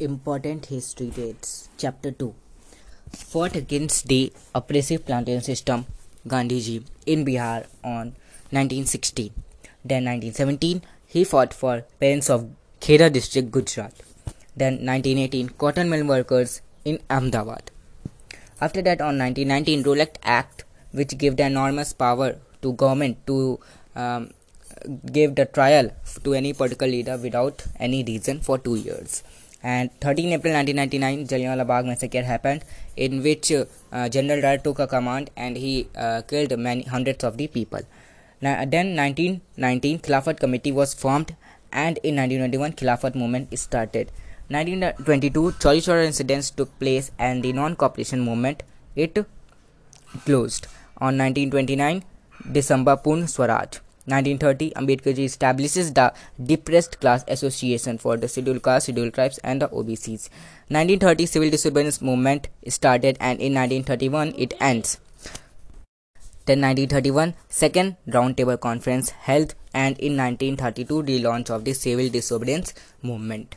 Important History Dates Chapter 2 Fought against the oppressive plantation system Gandhiji in Bihar on 1916. Then 1917 he fought for parents of Khera district Gujarat. Then 1918 cotton mill workers in Ahmedabad. After that on 1919 Rowlatt Act which gave the enormous power to government to um, give the trial to any political leader without any reason for two years and 13 April 1999 Jallianwala Bagh massacre happened in which uh, General Dyer took a command and he uh, killed many hundreds of the people. Now, then 1919 Khilafat committee was formed and in 1921 Khilafat movement started. 1922 Chauri incidents took place and the non-cooperation movement it closed. On 1929 December Purn Swaraj 1930, Ambedkar ji establishes the Depressed Class Association for the Scheduled Castes, Scheduled Tribes and the OBCs. 1930, Civil Disobedience Movement started and in 1931 it ends. Then 1931, Second Roundtable Conference held and in 1932 the launch of the Civil Disobedience Movement.